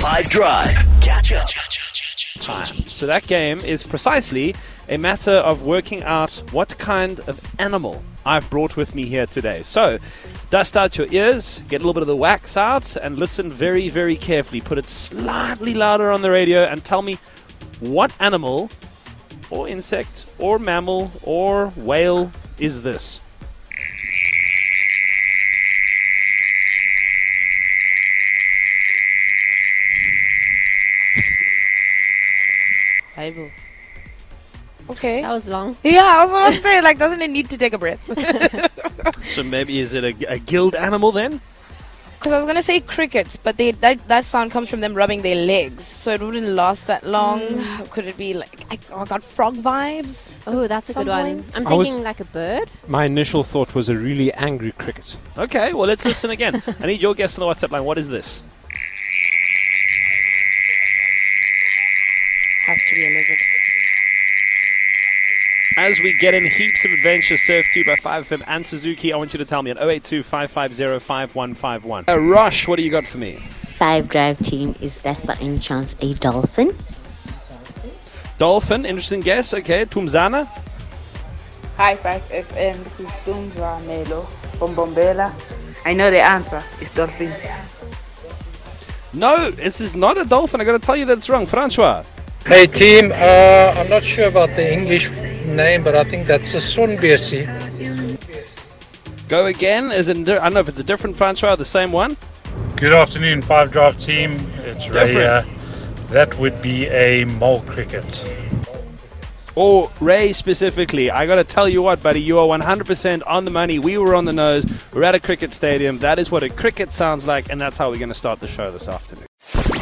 5 Drive. Catch up. time. So that game is precisely a matter of working out what kind of animal I've brought with me here today. So dust out your ears, get a little bit of the wax out, and listen very, very carefully. Put it slightly louder on the radio and tell me what animal or insect or mammal or whale is this? Bible. Okay. That was long. Yeah, I was about to say, like, doesn't it need to take a breath? So maybe is it a, a gilled animal then? Because I was gonna say crickets, but they that that sound comes from them rubbing their legs, so it wouldn't last that long. Mm. Could it be like I, oh, I got frog vibes? Oh, that's a Some good one. point. I'm thinking like a bird. My initial thought was a really angry cricket. Okay, well let's listen again. I need your guess on the WhatsApp line. What is this? Has to be a lizard. As we get in heaps of adventure served to you by 5FM and Suzuki, I want you to tell me on 082 550 5151. Uh, Rosh, what do you got for me? Five Drive team, is that by any chance a dolphin? Dolphin, interesting guess. Okay, Tumzana. Hi 5FM, this is Tunza Melo from Bombela. I know the answer. It's dolphin. No, this is not a dolphin. I got to tell you that's wrong. Francois. Hey team, uh, I'm not sure about the English name, but I think that's a sonbesie. Go again. Is it? I don't know if it's a different Francois or the same one. Good afternoon, Five Drive team. It's Ray. Uh, that would be a mole cricket. Or Ray specifically. I got to tell you what, buddy, you are 100% on the money. We were on the nose. We're at a cricket stadium. That is what a cricket sounds like, and that's how we're going to start the show this afternoon.